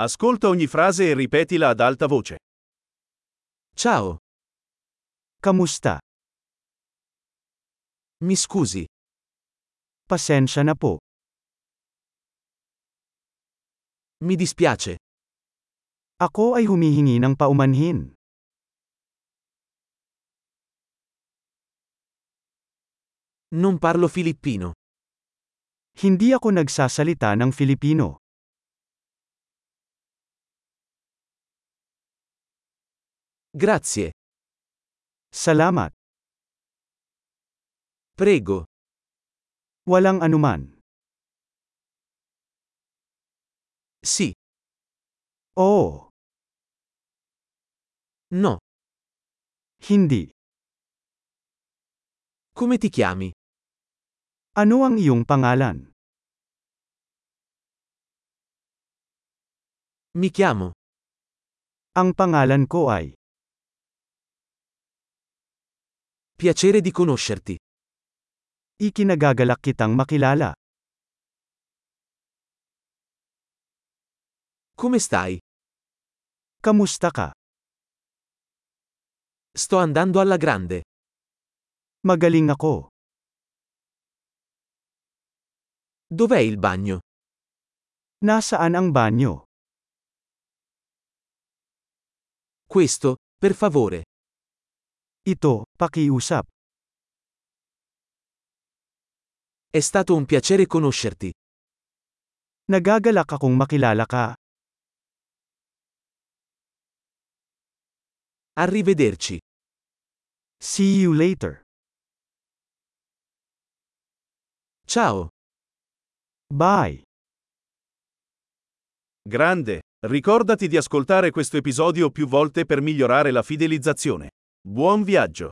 Ascolta ogni frase e ripetila ad alta voce. Ciao, Kamusta? mi scusi, Pasensya na po. mi dispiace. Ako ay humihingi ng paumanhin. Non parlo filippino. Hindi ako nagsasalita ng Filipino. Grazie. Salamat. Prego. Walang anuman. Sì. Oo. No. Hindi. Come ti chiami? Ano ang iyong pangalan? Mi chiamo. Ang pangalan ko ay. Piacere di conoscerti. Ikinagagalak kitang makilala. Come stai? Kamusta ka? Sto andando alla grande. Magaling ako. Dov'è il bagno? Nasaan ang banyo? Questo, per favore. Ito, pakiusap. È stato un piacere conoscerti. Nagagalak akong makilala ka. Arrivederci. See you later. Ciao. Bye. Grande! Ricordati di ascoltare questo episodio più volte per migliorare la fidelizzazione. Buon viaggio!